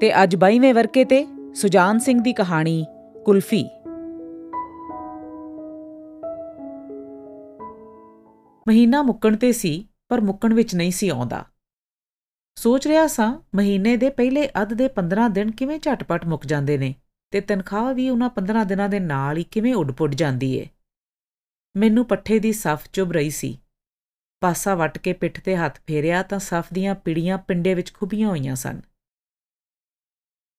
ਤੇ ਅੱਜ 22ਵੇਂ ਵਰਕੇ ਤੇ ਸੁਜਾਨ ਸਿੰਘ ਦੀ ਕਹਾਣੀ, ਕੁਲਫੀ। ਮਹੀਨਾ ਮੁੱਕਣ ਤੇ ਸੀ, ਪਰ ਮੁੱਕਣ ਵਿੱਚ ਨਹੀਂ ਸੀ ਆਉਂਦਾ। ਸੋਚ ਰਿਹਾ ਸਾਂ, ਮਹੀਨੇ ਦੇ ਪਹਿਲੇ ਅੱਧ ਦੇ 15 ਦਿਨ ਕਿਵੇਂ ਝਟਪਟ ਮੁੱਕ ਜਾਂਦੇ ਨੇ ਤੇ ਤਨਖਾਹ ਵੀ ਉਹਨਾਂ 15 ਦਿਨਾਂ ਦੇ ਨਾਲ ਹੀ ਕਿਵੇਂ ਉੱਡ-ਪੁੱਡ ਜਾਂਦੀ ਏ। ਮੈਨੂੰ ਪੱਠੇ ਦੀ ਸਫ ਚੁਭ ਰਹੀ ਸੀ। ਪਾਸਾ ਵੱਟ ਕੇ ਪਿੱਠ ਤੇ ਹੱਥ ਫੇਰਿਆ ਤਾਂ ਸਫ ਦੀਆਂ ਪਿੜੀਆਂ ਪਿੰਡੇ ਵਿੱਚ ਖੁੱਬੀਆਂ ਹੋਈਆਂ ਸਨ।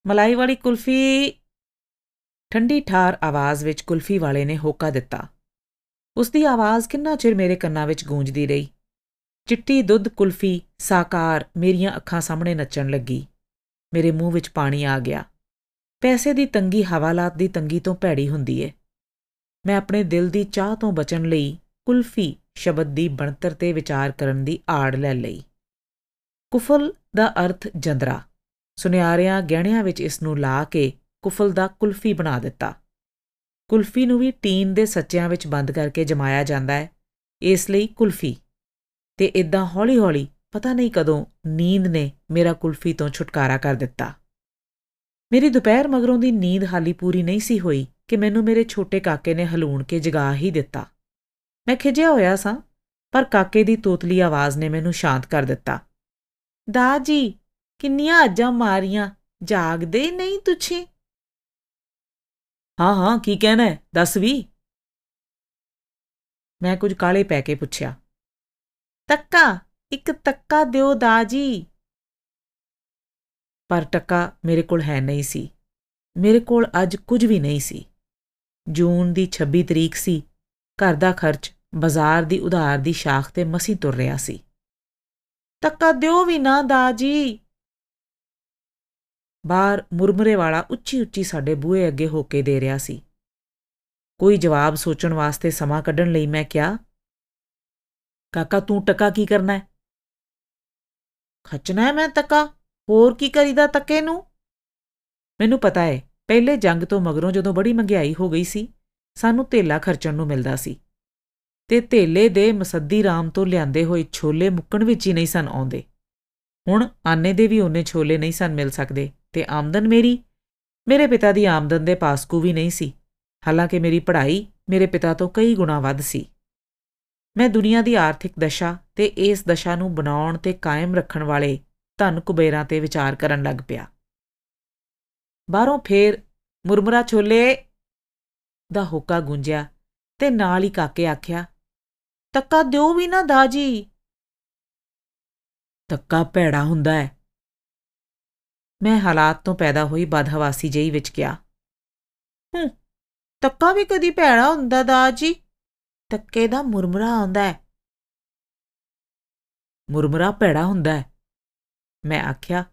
ਮਲਾਈ ਵਾਲੀ ਕੁਲਫੀ, ਠੰਡੀ ਠਾਰ ਆਵਾਜ਼ ਵਿੱਚ ਕੁਲਫੀ ਵਾਲੇ ਨੇ ਹੋਕਾ ਦਿੱਤਾ। ਉਸ ਦੀ ਆਵਾਜ਼ ਕਿੰਨਾ ਚਿਰ ਮੇਰੇ ਕੰਨਾਂ ਵਿੱਚ ਗੂੰਜਦੀ ਰਹੀ। ਚਿੱਟੀ ਦੁੱਧ ਕੁਲਫੀ, ਸਾਕਾਰ ਮੇਰੀਆਂ ਅੱਖਾਂ ਸਾਹਮਣੇ ਨੱਚਣ ਲੱਗੀ। ਮੇਰੇ ਮੂੰਹ ਵਿੱਚ ਪਾਣੀ ਆ ਗਿਆ। ਪੈਸੇ ਦੀ ਤੰਗੀ ਹਵਾਲਾਤ ਦੀ ਤੰਗੀ ਤੋਂ ਭੈੜੀ ਹੁੰਦੀ ਏ। ਮੈਂ ਆਪਣੇ ਦਿਲ ਦੀ ਚਾਹ ਤੋਂ ਬਚਣ ਲਈ ਕੁਲਫੀ ਸ਼ਬਦ ਦੀ ਬਣਤਰ ਤੇ ਵਿਚਾਰ ਕਰਨ ਦੀ ਆੜ ਲੈ ਲਈ। ਕੁਫਲ ਦਾ ਅਰਥ ਜੰਦਰਾ। ਸੁਨਿਆਰਿਆਂ ਗਹਿਣਿਆਂ ਵਿੱਚ ਇਸ ਨੂੰ ਲਾ ਕੇ ਕੁਫਲ ਦਾ ਕੁਲਫੀ ਬਣਾ ਦਿੱਤਾ। ਕੁਲਫੀ ਨੂੰ ਵੀ ਟੀਨ ਦੇ ਸੱਚਿਆਂ ਵਿੱਚ ਬੰਦ ਕਰਕੇ ਜਮਾਇਆ ਜਾਂਦਾ ਹੈ। ਇਸ ਲਈ ਕੁਲਫੀ। ਤੇ ਇਦਾਂ ਹੌਲੀ-ਹੌਲੀ ਪਤਾ ਨਹੀਂ ਕਦੋਂ ਨੀਂਦ ਨੇ ਮੇਰਾ ਕੁਲਫੀ ਤੋਂ ਛੁਟਕਾਰਾ ਕਰ ਦਿੱਤਾ। ਮੇਰੀ ਦੁਪਹਿਰ ਮਗਰੋਂ ਦੀ ਨੀਂਦ ਹਾਲੀ ਪੂਰੀ ਨਹੀਂ ਸੀ ਹੋਈ ਕਿ ਮੈਨੂੰ ਮੇਰੇ ਛੋਟੇ ਕਾਕੇ ਨੇ ਹਲੂਣ ਕੇ ਜਗਾ ਹੀ ਦਿੱਤਾ। ਮੈਂ ਖਿਜਿਆ ਹੋਇਆ ਸਾਂ, ਪਰ ਕਾਕੇ ਦੀ ਤੋਤਲੀ ਆਵਾਜ਼ ਨੇ ਮੈਨੂੰ ਸ਼ਾਂਤ ਕਰ ਦਿੱਤਾ। ਦਾਜੀ ਕਿੰਨੀਆਂ ਅੱਜਾਂ ਮਾਰੀਆਂ, ਜਾਗਦੇ ਨਹੀਂ ਤੁਸੀਂ? ਹਾਂ ਹਾਂ, ਕੀ ਕਹਿਣਾ ਹੈ? ਦੱਸ ਵੀ। ਮੈਂ ਕੁਝ ਕਾਲੇ ਪੈ ਕੇ ਪੁੱਛਿਆ। ਤੱਕਾ, ਇੱਕ ਤੱਕਾ ਦਿਓ ਦਾਜੀ ਪਰ ਟੱਕਾ ਮੇਰੇ ਕੋਲ ਹੈ ਨਹੀਂ ਸੀ। ਮੇਰੇ ਕੋਲ ਅੱਜ ਕੁਝ ਵੀ ਨਹੀਂ ਸੀ। ਜੂਨ ਦੀ 26 ਤਰੀਕ ਸੀ। ਘਰ ਦਾ ਖਰਚ ਬਾਜ਼ਾਰ ਦੀ ਉਧਾਰ ਦੀ ਸ਼ਾਖ ਤੇ ਮਸੀ ਤੁਰ ਰਿਹਾ ਸੀ। ਤੱਕਾ ਦਿਓ ਵੀ ਨਾ ਦਾਜੀ ਬਾਹਰ ਮੁਰਮਰੇ ਵਾਲਾ ਉੱਚੀ ਉੱਚੀ ਸਾਡੇ ਬੂਹੇ ਅੱਗੇ ਹੋ ਕੇ ਦੇ ਰਿਹਾ ਸੀ। ਕੋਈ ਜਵਾਬ ਸੋਚਣ ਵਾਸਤੇ ਸਮਾਂ ਕੱਢਣ ਲਈ ਮੈਂ ਕਿਹਾ, ਕਾਕਾ, ਤੂੰ ਟਕਾ ਕੀ ਕਰਨਾ ਹੈ? ਖੱਚਣਾ ਹੈ ਮੈਂ ਤੱਕਾ ਹੋਰ ਕੀ ਕਰੀਦਾ ਤੱਕੇ ਨੂੰ? ਮੈਨੂੰ ਪਤਾ ਹੈ ਪਹਿਲੇ ਜੰਗ ਤੋਂ ਮਗਰੋਂ ਜਦੋਂ ਬੜੀ ਮੰਗਿਆਈ ਹੋ ਗਈ ਸੀ, ਸਾਨੂੰ ਧੇਲਾ ਖਰਚਣ ਨੂੰ ਮਿਲਦਾ ਸੀ ਤੇ ਧੇਲੇ ਦੇ ਮਸੱਦੀ ਰਾਮ ਤੋਂ ਲਿਆਂਦੇ ਹੋਏ ਛੋਲੇ ਮੁੱਕਣ ਵਿੱਚ ਹੀ ਨਹੀਂ ਸਨ ਆਉਂਦੇ। ਹੁਣ ਆਨੇ ਦੇ ਵੀ ਉਹਨੇ ਛੋਲੇ ਨਹੀਂ ਸਨ ਮਿਲ ਸਕਦੇ। ਤੇ ਆਮਦਨ ਮੇਰੀ? ਮੇਰੇ ਪਿਤਾ ਦੀ ਆਮਦਨ ਦੇ ਪਾਸਕੂ ਵੀ ਨਹੀਂ ਸੀ। ਹਾਲਾਂਕਿ ਮੇਰੀ ਪੜ੍ਹਾਈ ਮੇਰੇ ਪਿਤਾ ਤੋਂ ਕਈ ਗੁਣਾ ਵੱਧ ਸੀ। ਮੈਂ ਦੁਨੀਆ ਦੀ ਆਰਥਿਕ ਦਸ਼ਾ ਤੇ ਇਸ ਦਸ਼ਾ ਨੂੰ ਬਣਾਉਣ ਤੇ ਕਾਇਮ ਰੱਖਣ ਵਾਲੇ ਧਨ ਕੁਬੇਰਾਂ ਤੇ ਵਿਚਾਰ ਕਰਨ ਲੱਗ ਪਿਆ। ਬਾਹਰੋਂ ਫੇਰ ਮੁਰਮਰਾ ਛੋਲੇ ਦਾ ਹੋਕਾ ਗੂੰਜਿਆ ਤੇ ਨਾਲ ਹੀ ਕਾਕੇ ਆਖਿਆ ਤੱਕਾ ਦਿਓ ਵੀ ਨਾ ਦਾਜੀ। ਤੱਕਾ ਭੈੜਾ ਹੁੰਦਾ ਹੈ। ਮੈਂ ਹਾਲਾਤ ਤੋਂ ਪੈਦਾ ਹੋਈ ਬਦਹਵਾਸੀ ਜਈ ਵਿੱਚ ਕਿਹਾ ਹੂੰ ਤੱਕਾ ਵੀ ਕਦੀ ਭੈੜਾ ਹੁੰਦਾ ਦਾਜੀ ਤੱਕੇ ਦਾ ਮੁਰਮਰਾ ਆਉਂਦਾ ਹੈ। ਮੁਰਮਰਾ ਭੈੜਾ ਹੁੰਦਾ ਹੈ? ਮੈਂ ਆਖਿਆ,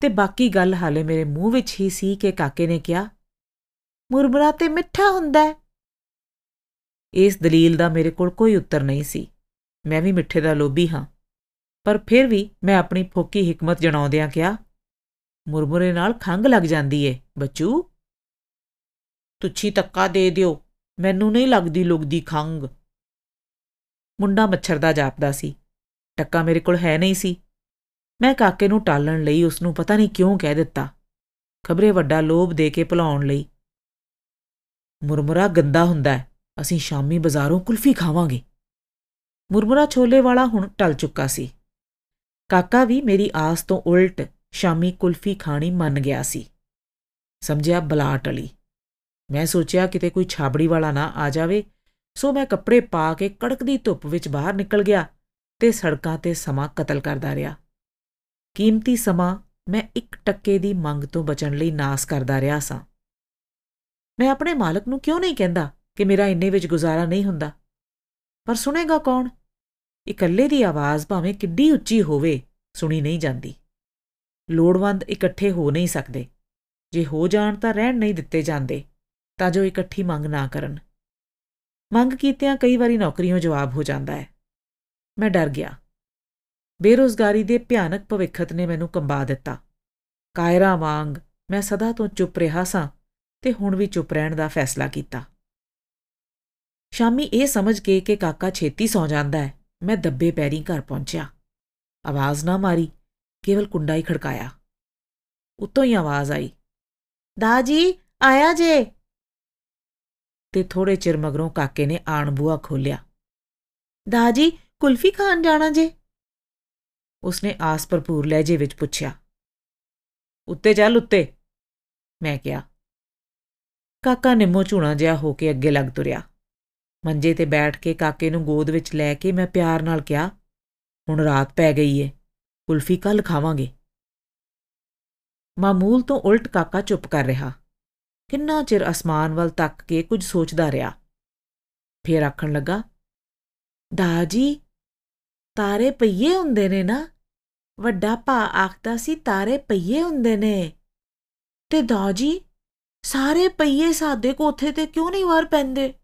ਤੇ ਬਾਕੀ ਗੱਲ ਹਾਲੇ ਮੇਰੇ ਮੂੰਹ ਵਿੱਚ ਹੀ ਸੀ ਕਿ ਕਾਕੇ ਨੇ ਕਿਹਾ, ਮੁਰਮਰਾ ਤੇ ਮਿੱਠਾ ਹੁੰਦਾ ਹੈ? ਇਸ ਦਲੀਲ ਦਾ ਮੇਰੇ ਕੋਲ ਕੋਈ ਉੱਤਰ ਨਹੀਂ ਸੀ। ਮੈਂ ਵੀ ਮਿੱਠੇ ਦਾ ਲੋਭੀ ਹਾਂ। ਪਰ ਫਿਰ ਵੀ ਮੈਂ ਆਪਣੀ ਫੋਕੀ ਹਕਮਤ ਜਣਾਉਂਦਿਆਂ ਕਿਹਾ ਮੁਰਮੁਰੇ ਨਾਲ ਖੰਗ ਲੱਗ ਜਾਂਦੀ ਏ, ਬੱਚੂ। ਤੁੱਛੀ ਤੱਕਾ ਦੇ ਦਿਓ, ਮੈਨੂੰ ਨਹੀਂ ਲੱਗਦੀ ਲੁਗਦੀ ਖੰਗ ਮੁੰਡਾ ਮੱਛਰ ਦਾ ਜਾਪਦਾ ਸੀ। ਟੱਕਾ ਮੇਰੇ ਕੋਲ ਹੈ ਨਹੀਂ ਸੀ। ਮੈਂ ਕਾਕੇ ਨੂੰ ਟਾਲਣ ਲਈ ਉਸ ਨੂੰ ਪਤਾ ਨਹੀਂ ਕਿਉਂ ਕਹਿ ਦਿੱਤਾ। ਖਬਰੇ ਵੱਡਾ ਲੋਭ ਦੇ ਕੇ ਭੁਲਾਉਣ ਲਈ। ਮੁਰਮੁਰਾ ਗੰਦਾ ਹੁੰਦਾ ਹੈ, ਅਸੀਂ ਸ਼ਾਮੀ ਬਾਜ਼ਾਰੋਂ ਕੁਲਫੀ ਖਾਵਾਂਗੇ। ਮੁਰਮੁਰਾ ਛੋਲੇ ਵਾਲਾ ਹੁਣ ਟਲ ਚੁੱਕਾ ਸੀ। ਕਾਕਾ ਵੀ ਮੇਰੀ ਆਸ ਤੋਂ ਉਲਟ ਸ਼ਾਮੀ ਕੁਲਫੀ ਖਾਣੀ ਮੰਨ ਗਿਆ ਸੀ। ਸਮਝਿਆ ਬਲਾ ਟਲੀ ਮੈਂ ਸੋਚਿਆ ਕਿਤੇ ਕੋਈ ਛਾਬੜੀ ਵਾਲਾ ਨਾ ਆ ਜਾਵੇ, ਸੋ ਮੈਂ ਕੱਪੜੇ ਪਾ ਕੇ ਕੜਕਦੀ ਧੁੱਪ ਵਿੱਚ ਬਾਹਰ ਨਿਕਲ ਗਿਆ ਤੇ ਸੜਕਾਂ ਤੇ ਸਮਾਂ ਕਤਲ ਕਰਦਾ ਰਿਹਾ। ਕੀਮਤੀ ਸਮਾਂ ਮੈਂ ਇੱਕ ਟੱਕੇ ਦੀ ਮੰਗ ਤੋਂ ਬਚਣ ਲਈ ਨਾਸ ਕਰਦਾ ਰਿਹਾ ਸਾਂ। ਮੈਂ ਆਪਣੇ ਮਾਲਕ ਨੂੰ ਕਿਉਂ ਨਹੀਂ ਕਹਿੰਦਾ ਕਿ ਮੇਰਾ ਇੰਨੇ ਵਿੱਚ ਗੁਜ਼ਾਰਾ ਨਹੀਂ ਹੁੰਦਾ? ਪਰ ਸੁਣੇਗਾ ਕੌਣ? ਇਕੱਲੇ ਦੀ ਆਵਾਜ਼ ਭਾਵੇਂ ਕਿੱਡੀ ਉੱਚੀ ਹੋਵੇ, ਸੁਣੀ ਨਹੀਂ ਜਾਂਦੀ। ਲੋੜਵੰਦ ਇਕੱਠੇ ਹੋ ਨਹੀਂ ਸਕਦੇ। ਜੇ ਹੋ ਜਾਣ ਤਾਂ ਰਹਿਣ ਨਹੀਂ ਦਿੱਤੇ ਜਾਂਦੇ, ਤਾਂ ਜੋ ਇਕੱਠੀ ਮੰਗ ਨਾ ਕਰਨ। ਮੰਗ ਕੀਤਿਆਂ ਕਈ ਵਾਰੀ ਨੌਕਰੀਆਂ ਜਵਾਬ ਹੋ ਜਾਂਦਾ ਹੈ। ਮੈਂ ਡਰ ਗਿਆ। ਬੇਰੋਜ਼ਗਾਰੀ ਦੇ ਭਿਆਨਕ ਭਵਿੱਖਤ ਨੇ ਮੈਨੂੰ ਕੰਬਾ ਦਿੱਤਾ। ਕਾਇਰਾ ਵਾਂਗ ਮੈਂ ਸਦਾ ਤੋਂ ਚੁੱਪ ਰਿਹਾ ਸਾਂ ਤੇ ਹੁਣ ਵੀ ਚੁੱਪ ਰਹਿਣ ਦਾ ਫੈਸਲਾ ਕੀਤਾ। ਸ਼ਾਮੀ ਇਹ ਸਮਝ ਕੇ ਕਿ ਕਾਕਾ ਛੇਤੀ ਸੌ ਜਾਂਦਾ ਹੈ, ਮੈਂ ਦੱਬੇ ਪੈਰੀ ਘਰ ਪਹੁੰਚਿਆ। ਆਵਾਜ਼ ਨਾ ਮਾਰੀ। ਕੇਵਲ ਕੁੰਡਾ ਹੀ ਖੜਕਾਇਆ। ਉਤੋਂ ਹੀ ਆਵਾਜ਼ ਆਈ ਦਾਜੀ ਆਇਆ ਜੇ? ਤੇ ਥੋੜੇ ਚਿਰ ਮਗਰੋਂ ਕਾਕੇ ਨੇ ਆਣ ਬੂਆ ਖੋਲਿਆ ਦਾਜੀ ਕੁਲਫੀ ਖਾਣ ਜਾਣਾ ਜੇ? ਉਸਨੇ ਆਸ ਭਰਪੂਰ ਲਹਿਜੇ ਵਿੱਚ ਪੁੱਛਿਆ, ਉੱਤੇ ਚੱਲ ਉੱਤੇ? ਮੈਂ ਕਿਹਾ, ਕਾਕਾ ਨਿੰਮੋ ਝੂਣਾ ਜਿਹਾ ਹੋ ਕੇ ਅੱਗੇ ਲੱਗ ਤੁਰਿਆ। ਮੰਜੇ ਤੇ ਬੈਠ ਕੇ ਕਾਕੇ ਨੂੰ ਗੋਦ ਵਿੱਚ ਲੈ ਕੇ ਮੈਂ ਪਿਆਰ ਨਾਲ ਕਿਹਾ, ਹੁਣ ਰਾਤ ਪੈ ਗਈ ਏ। ਕੁਲਫੀ ਕੱਲ ਖਾਵਾਂਗੇ। ਮਾਮੂਲ ਤੋਂ ਉਲਟ ਕਾਕਾ ਚੁੱਪ ਕਰ ਰਿਹਾ। ਕਿੰਨਾ ਚਿਰ ਅਸਮਾਨ ਵੱਲ ਤੱਕ ਕੇ ਕੁਝ ਸੋਚਦਾ ਰਿਹਾ। ਫੇਰ ਆਖਣ ਲੱਗਾ ਦਾਜੀ ਤਾਰੇ ਪਈਏ ਹੁੰਦੇ ਨੇ ਨਾ। ਵੱਡਾ ਭਾ ਆਖਦਾ ਸੀ ਤਾਰੇ ਪਈਏ ਹੁੰਦੇ ਨੇ। ਤੇ ਦਾਜੀ ਸਾਰੇ ਪਈਏ ਸਾਦੇ ਕੋਥੇ ਤੇ ਕਿਉਂ ਨਹੀਂ ਵਾਰ ਪੈਂਦੇ?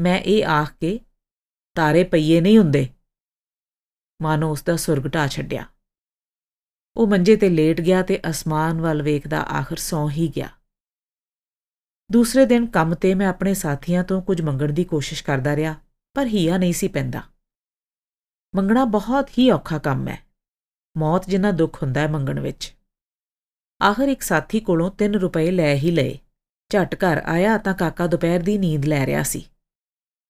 ਮੈਂ ਇਹ ਆਖ ਕੇ, ਤਾਰੇ ਪਈਏ ਨਹੀਂ ਹੁੰਦੇ। ਮਾਨੋ ਉਸ ਦਾ ਸੁਰਗ ਢਾ ਛੱਡਿਆ। ਉਹ ਮੰਜੇ ਤੇ ਲੇਟ ਗਿਆ ਤੇ ਅਸਮਾਨ ਵੱਲ ਵੇਖਦਾ ਆਖਰ ਸੌਂ ਹੀ ਗਿਆ। ਦੂਸਰੇ ਦਿਨ ਕੰਮ ਤੇ ਮੈਂ ਆਪਣੇ ਸਾਥੀਆਂ ਤੋਂ ਕੁਝ ਮੰਗਣ ਦੀ ਕੋਸ਼ਿਸ਼ ਕਰਦਾ ਰਿਹਾ, ਪਰ ਹੀਆ ਨਹੀਂ ਸੀ ਪੈਂਦਾ। ਮੰਗਣਾ ਬਹੁਤ ਹੀ ਔਖਾ ਕੰਮ ਹੈ। ਮੌਤ ਜਿੰਨਾ ਦੁੱਖ ਹੁੰਦਾ ਹੈ ਮੰਗਣ ਵਿੱਚ। ਆਖਰ ਇੱਕ ਸਾਥੀ ਕੋਲੋਂ 3 ਰੁਪਏ ਲੈ ਹੀ ਲਏ। ਝਟ ਘਰ ਆਇਆ ਤਾਂ ਕਾਕਾ ਦੁਪਹਿਰ ਦੀ ਨੀਂਦ ਲੈ ਰਿਹਾ ਸੀ।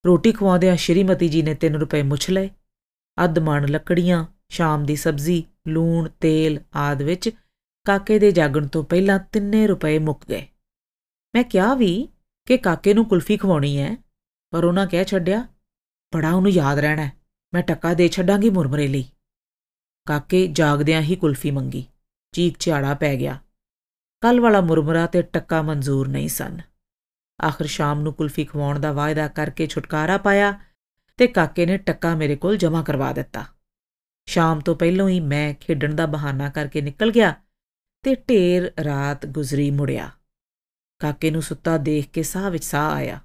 ਰੋਟੀ ਖਵਾਉਂਦਿਆਂ ਸ਼੍ਰੀਮਤੀ ਜੀ ਨੇ 3 ਰੁਪਏ ਮੁੱਛ ਲਏ। ਅੱਧ ਮਣ ਲੱਕੜੀਆਂ, ਸ਼ਾਮ ਦੀ ਸਬਜ਼ੀ, ਲੂਣ, ਤੇਲ ਆਦ ਵਿੱਚ ਕਾਕੇ ਦੇ ਜਾਗਣ ਤੋਂ ਪਹਿਲਾਂ 3 ਰੁਪਏ ਮੁੱਕ ਗਏ। ਮੈਂ ਕਿਹਾ ਵੀ ਕਿ ਕਾਕੇ ਨੂੰ ਕੁਲਫੀ ਖਵਾਉਣੀ ਹੈ ਪਰ ਉਹਨਾਂ ਕਹਿ ਛੱਡਿਆ, ਬੜਾ ਉਹਨੂੰ ਯਾਦ ਰਹਿਣਾ ਹੈ ਮੈਂ ਟੱਕਾ ਦੇ ਛੱਡਾਂਗੀ ਮੁਰਮਰੇ ਲਈ। ਕਾਕੇ ਜਾਗਦਿਆਂ ਹੀ ਕੁਲਫੀ ਮੰਗੀ, ਚੀਕ ਝਾੜਾ ਪੈ ਗਿਆ। ਕੱਲ ਵਾਲਾ ਮੁਰਮਰਾ ਤੇ ਟੱਕਾ ਮਨਜ਼ੂਰ ਨਹੀਂ ਸਨ। ਆਖਰ ਸ਼ਾਮ ਨੂੰ ਕੁਲਫੀ ਖਵਾਉਣ ਦਾ ਵਾਅਦਾ ਕਰਕੇ ਛੁਟਕਾਰਾ ਪਾਇਆ ਤੇ ਕਾਕੇ ਨੇ ਟੱਕਾ ਮੇਰੇ ਕੋਲ ਜਮ੍ਹਾਂ ਕਰਵਾ ਦਿੱਤਾ। ਸ਼ਾਮ ਤੋਂ ਪਹਿਲਾਂ ਹੀ ਮੈਂ ਖੇਡਣ ਦਾ ਬਹਾਨਾ ਕਰਕੇ ਨਿਕਲ ਗਿਆ ਤੇ ਢੇਰ ਰਾਤ ਗੁਜ਼ਰੀ ਮੁੜਿਆ। ਕਾਕੇ ਨੂੰ ਸੁੱਤਾ ਦੇਖ ਕੇ ਸਾਹ ਵਿੱਚ ਸਾਹ ਆਇਆ।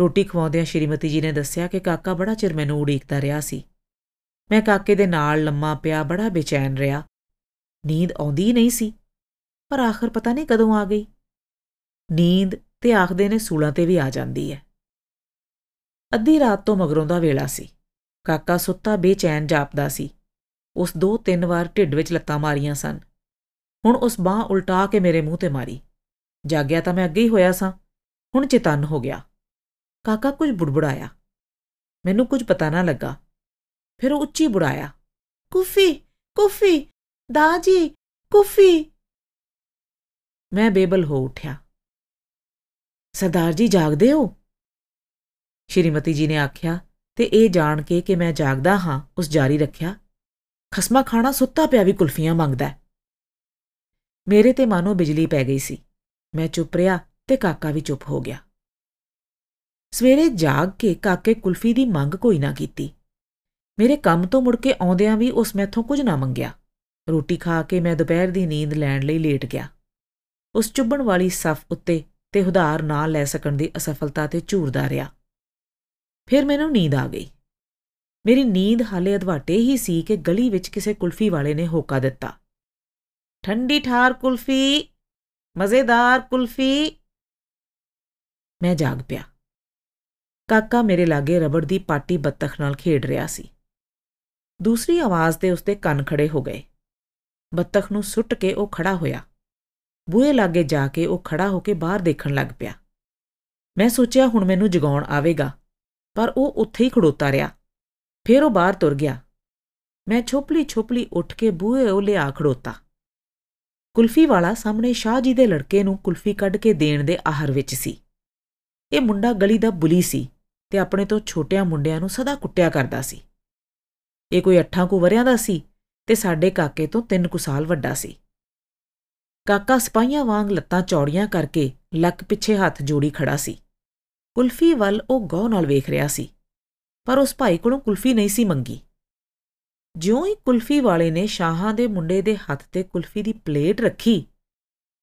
ਰੋਟੀ ਖਵਾਉਂਦਿਆਂ ਸ਼੍ਰੀਮਤੀ ਜੀ ਨੇ ਦੱਸਿਆ ਕਿ ਕਾਕਾ ਬੜਾ ਚਿਰ ਮੈਨੂੰ ਉਡੀਕਦਾ ਰਿਹਾ ਸੀ। ਮੈਂ ਕਾਕੇ ਦੇ ਨਾਲ ਲੰਮਾ ਪਿਆ ਬੜਾ ਬੇਚੈਨ ਰਿਹਾ। ਨੀਂਦ ਆਉਂਦੀ ਨਹੀਂ ਸੀ, ਪਰ ਆਖਰ ਪਤਾ ਨਹੀਂ ਕਦੋਂ ਆ ਗਈ। ਨੀਂਦ ਤੇ ਆਖਦੇ ਨੇ ਸੂਲਾਂ ਤੇ ਵੀ ਆ ਜਾਂਦੀ ਹੈ। ਅੱਧੀ ਰਾਤ ਤੋਂ ਮਗਰੋਂ ਦਾ ਵੇਲਾ ਸੀ। ਕਾਕਾ ਸੁੱਤਾ ਬੇਚੈਨ ਜਾਪਦਾ ਸੀ। ਉਸ ਦੋ ਤਿੰਨ ਵਾਰ ਢਿੱਡ ਵਿੱਚ ਲੱਤਾਂ ਮਾਰੀਆਂ ਸਨ। ਹੁਣ ਉਸ ਬਾਹ ਉਲਟਾ ਕੇ ਮੇਰੇ ਮੂੰਹ ਤੇ ਮਾਰੀ। ਜਾਗਿਆ ਤਾਂ ਮੈਂ ਅੱਗੇ ਹੀ ਹੋਇਆ ਸਾਂ। ਹੁਣ ਚੇਤਨ ਹੋ ਗਿਆ। ਕਾਕਾ ਕੁਝ ਬੁੜਬੁੜਾਇਆ। ਮੈਨੂੰ ਕੁਝ ਪਤਾ ਨਾ ਲੱਗਾ। ਫਿਰ ਉਹ ਉੱਚੀ ਬੁੜਾਇਆ। ਕੁਫੀ ਕੁਫੀ, ਦਾਜੀ, ਕੁਫੀ। ਮੈਂ ਬੇਬਲ ਹੋ ਉਠਿਆ। ਸਰਦਾਰ ਜੀ, ਜਾਗਦੇ ਹੋ? ਸ਼੍ਰੀਮਤੀ ਜੀ ਨੇ ਆਖਿਆ, ਤੇ ਇਹ ਜਾਣ ਕੇ ਕਿ ਮੈਂ ਜਾਗਦਾ ਹਾਂ, ਉਸ ਜਾਰੀ ਰੱਖਿਆ। ਖਸਮਾ ਖਾਣਾ ਸੁੱਤਾ ਪਿਆ ਵੀ ਕੁਲਫੀਆਂ ਮੰਗਦਾ ਮੇਰੇ ਤੇ ਮਾਨੋ ਬਿਜਲੀ ਪੈ ਗਈ ਸੀ। ਮੈਂ ਚੁੱਪ ਰਿਹਾ ਤੇ ਕਾਕਾ ਵੀ ਚੁੱਪ ਹੋ ਗਿਆ। ਸਵੇਰੇ ਜਾਗ ਕੇ ਕਾਕੇ ਕੁਲਫੀ ਦੀ ਮੰਗ ਕੋਈ ਨਾ ਕੀਤੀ। ਮੇਰੇ ਕੰਮ ਤੋਂ ਮੁੜ ਕੇ ਆਉਂਦਿਆਂ ਵੀ ਉਸ ਮੈਥੋਂ ਕੁਝ ਨਾ ਮੰਗਿਆ। ਰੋਟੀ ਖਾ ਕੇ ਮੈਂ ਦੁਪਹਿਰ ਦੀ ਨੀਂਦ ਲੈਣ ਲਈ ਲੇਟ ਗਿਆ। ਉਸ ਚੁੱਭਣ ਵਾਲੀ ਸਫ ਉੱਤੇ ਤੇ ਹੁਧਾਰ ਨਾ ਲੈ ਸਕਣ ਦੀ ਅਸਫਲਤਾ ਤੇ ਝੂਰਦਾ ਰਿਹਾ। ਫਿਰ ਮੈਨੂੰ ਨੀਂਦ ਆ ਗਈ। ਮੇਰੀ ਨੀਂਦ ਹਾਲੇ ਅਧਵਾਟੇ ਹੀ ਸੀ ਕਿ ਗਲੀ ਵਿੱਚ ਕਿਸੇ ਕੁਲਫੀ ਵਾਲੇ ਨੇ ਹੋਕਾ ਦਿੱਤਾ। ਠੰਡੀ ਠਾਰ ਕੁਲਫੀ, ਮਜ਼ੇਦਾਰ ਕੁਲਫੀ। ਮੈਂ ਜਾਗ ਪਿਆ। ਕਾਕਾ ਮੇਰੇ ਲਾਗੇ ਰਬੜ ਦੀ ਪਾਟੀ ਬੱਤਖ ਨਾਲ ਖੇਡ ਰਿਹਾ ਸੀ। ਦੂਸਰੀ ਆਵਾਜ਼ ਤੇ ਉਸਦੇ ਕੰਨ ਖੜੇ ਹੋ ਗਏ। ਬੱਤਖ ਨੂੰ ਸੁੱਟ ਕੇ ਉਹ ਖੜਾ ਹੋਇਆ। ਬੂਹੇ ਲਾਗੇ ਜਾ ਕੇ ਉਹ ਖੜਾ ਹੋ ਕੇ ਬਾਹਰ ਦੇਖਣ ਲੱਗ ਪਿਆ। ਮੈਂ ਸੋਚਿਆ ਹੁਣ ਮੈਨੂੰ ਜਗਾਉਣ ਆਵੇਗਾ। ਪਰ ਉਹ ਉੱਥੇ ਹੀ ਖੜੋਤਾ ਰਿਹਾ। ਫਿਰ ਉਹ ਬਾਹਰ ਤੁਰ ਗਿਆ। ਮੈਂ ਛੋਪਲੀ ਛੋਪਲੀ ਉੱਠ ਕੇ ਬੂਹੇ ਉਹ ਲਿਆ ਖੜੋਤਾ। ਕੁਲਫੀ ਵਾਲਾ ਸਾਹਮਣੇ ਸ਼ਾਹ ਜੀ ਦੇ ਲੜਕੇ ਨੂੰ ਕੁਲਫੀ ਕੱਢ ਕੇ ਦੇਣ ਦੇ ਆਹਰ ਵਿੱਚ ਸੀ। ਇਹ ਮੁੰਡਾ ਗਲੀ ਦਾ ਬੁਲੀ ਸੀ ਤੇ ਆਪਣੇ ਤੋਂ ਛੋਟਿਆਂ ਮੁੰਡਿਆਂ ਨੂੰ ਸਦਾ ਕੁੱਟਿਆ ਕਰਦਾ ਸੀ। ਇਹ ਕੋਈ ਅੱਠਾਂ ਕੁ ਵਰਿਆਂ ਦਾ ਸੀ ਤੇ ਸਾਡੇ ਕਾਕੇ ਤੋਂ ਤਿੰਨ ਕੁ ਸਾਲ ਵੱਡਾ ਸੀ। ਕਾਕਾ ਸਪਾਈਆਂ ਵਾਂਗ ਲੱਤਾਂ ਚੌੜੀਆਂ ਕਰਕੇ ਲੱਕ ਪਿੱਛੇ ਹੱਥ ਜੋੜੀ ਖੜਾ ਸੀ। ਕੁਲਫੀ ਵੱਲ ਉਹ ਗੌਰ ਨਾਲ ਵੇਖ ਰਿਹਾ ਸੀ, ਪਰ ਉਸ ਭਾਈ ਕੋਲੋਂ ਕੁਲਫੀ ਨਹੀਂ ਸੀ ਮੰਗੀ। ਜਿਉਂ ਹੀ ਕੁਲਫੀ ਵਾਲੇ ਨੇ ਸ਼ਾਹਾਂ ਦੇ ਮੁੰਡੇ ਦੇ ਹੱਥ ਤੇ ਕੁਲਫੀ ਦੀ ਪਲੇਟ ਰੱਖੀ,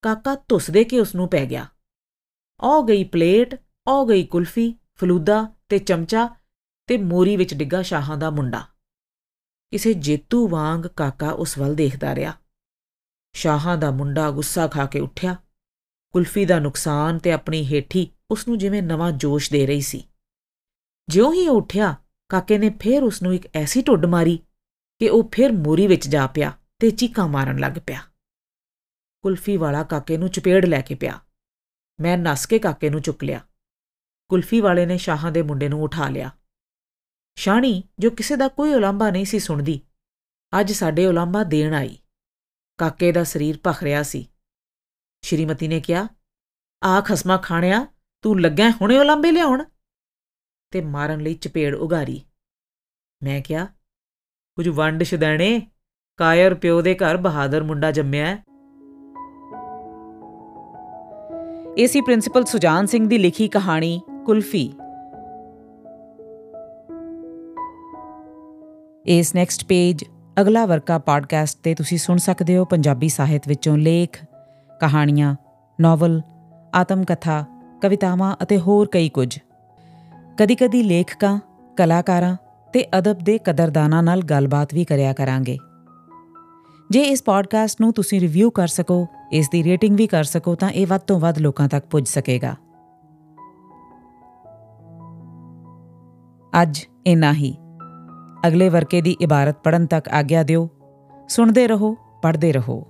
ਕਾਕਾ ਧੁੱਸ ਦੇ ਕੇ ਉਸ ਨੂੰ ਪੈ ਗਿਆ। ਔ ਗਈ ਪਲੇਟ ਔ ਗਈ ਕੁਲਫੀ, ਫਲੂਦਾ ਤੇ ਚਮਚਾ ਤੇ ਮੋਰੀ ਵਿੱਚ ਡਿੱਗਾ ਸ਼ਾਹਾਂ ਦਾ ਮੁੰਡਾ। ਕਿਸੇ ਜੇਤੂ ਵਾਂਗ ਕਾਕਾ ਉਸ ਵੱਲ ਦੇਖਦਾ ਰਿਹਾ। ਸ਼ਾਹਾਂ ਦਾ ਮੁੰਡਾ ਗੁੱਸਾ ਖਾ ਕੇ ਉੱਠਿਆ। ਕੁਲਫੀ ਦਾ ਨੁਕਸਾਨ ਤੇ ਆਪਣੀ ਹੇਠੀ ਉਸ ਨੂੰ ਜਿਵੇਂ ਨਵਾਂ ਜੋਸ਼ ਦੇ ਰਹੀ ਸੀ। ਜਿਉਂ ਹੀ ਉਹ ਉੱਠਿਆ, ਕਾਕੇ ਨੇ ਫੇਰ ਉਸ ਨੂੰ ਇੱਕ ਐਸੀ ਢੁੱਡ ਮਾਰੀ ਕਿ ਉਹ ਫੇਰ ਮੋਰੀ ਵਿੱਚ ਜਾ ਪਿਆ ਤੇ ਚੀਕਾਂ ਮਾਰਨ ਲੱਗ ਪਿਆ। ਕੁਲਫੀ ਵਾਲਾ ਕਾਕੇ ਨੂੰ ਚਪੇੜ ਲੈ ਕੇ ਪਿਆ। ਮੈਂ ਨੱਸ ਕੇ ਕਾਕੇ ਨੂੰ ਚੁੱਕ ਲਿਆ। ਕੁਲਫੀ ਵਾਲੇ ਨੇ ਸ਼ਾਹਾਂ ਦੇ ਮੁੰਡੇ ਨੂੰ ਉਠਾ ਲਿਆ। ਸ਼ਾਣੀ, ਜੋ ਕਿਸੇ ਦਾ ਕੋਈ ਉਲਾਂਭਾ ਨਹੀਂ ਸੀ ਸੁਣਦੀ, ਅੱਜ ਸਾਡੇ ਉਲਾਂਭਾ ਦੇਣ ਆਈ। ਕਾਕੇ ਦਾ ਸਰੀਰ ਭਖ ਰਿਹਾ ਸੀ। ਸ਼੍ਰੀਮਤੀ ਨੇ ਕਿਹਾ, ਆ ਖਸਮਾ ਖਾਣਿਆ, ਤੂੰ ਲੱਗਾ ਹੁਣੇ ਉਲਾਂਭੇ ਲਿਆਉਣ? ਤੇ ਮਾਰਨ ਲਈ ਚਪੇੜ ਉਗਾਰੀ। ਮੈਂ ਕਿਹਾ, ਕੁਝ ਵੰਡ ਛਦਣੇ, ਕਾਇਰ ਪਿਓ ਦੇ ਘਰ ਬਹਾਦਰ ਮੁੰਡਾ ਜੰਮਿਆ ਹੈ। ਏਸੀ ਪ੍ਰਿੰਸੀਪਲ ਸੁਜਾਨ ਸਿੰਘ ਦੀ ਲਿਖੀ ਕਹਾਣੀ, ਕੁਲਫੀ। ਇਸ ਨੈਕਸਟ ਪੇਜ ਅਗਲਾ ਵਰਕਾ ਪੋਡਕਾਸਟ ਤੇ ਤੁਸੀਂ ਸੁਣ ਸਕਦੇ ਹੋ ਪੰਜਾਬੀ ਸਾਹਿਤ ਵਿੱਚੋਂ ਲੇਖ ਕਹਾਣੀਆਂ, ਨੋਵਲ ਆਤਮ ਕਥਾ ਕਵਿਤਾਵਾਂ ਅਤੇ ਹੋਰ ਕਈ ਕੁਝ। ਕਦੀ-ਕਦੀ ਲੇਖਕਾਂ, ਕਲਾਕਾਰਾਂ ਤੇ ਅਦਬ ਦੇ ਕਦਰਦਾਨਾਂ ਨਾਲ ਗੱਲਬਾਤ ਵੀ ਕਰਿਆ ਕਰਾਂਗੇ। ਜੇ ਇਸ ਪੋਡਕਾਸਟ ਨੂੰ ਤੁਸੀਂ ਰਿਵਿਊ ਕਰ ਸਕੋ, ਇਸ ਦੀ ਰੇਟਿੰਗ ਵੀ ਕਰ ਸਕੋ, ਤਾਂ ਇਹ ਵੱਧ ਤੋਂ ਵੱਧ ਲੋਕਾਂ ਤੱਕ ਪੁੱਜ ਸਕੇਗਾ। ਅੱਜ ਇਨਾ ਹੀ। ਅਗਲੇ ਵਰਕੇ ਦੀ ਇਬਾਰਤ ਪੜਨ ਤੱਕ ਆਗਿਆ ਦਿਓ। ਸੁਣਦੇ ਰਹੋ, ਪੜ੍ਹਦੇ ਰਹੋ।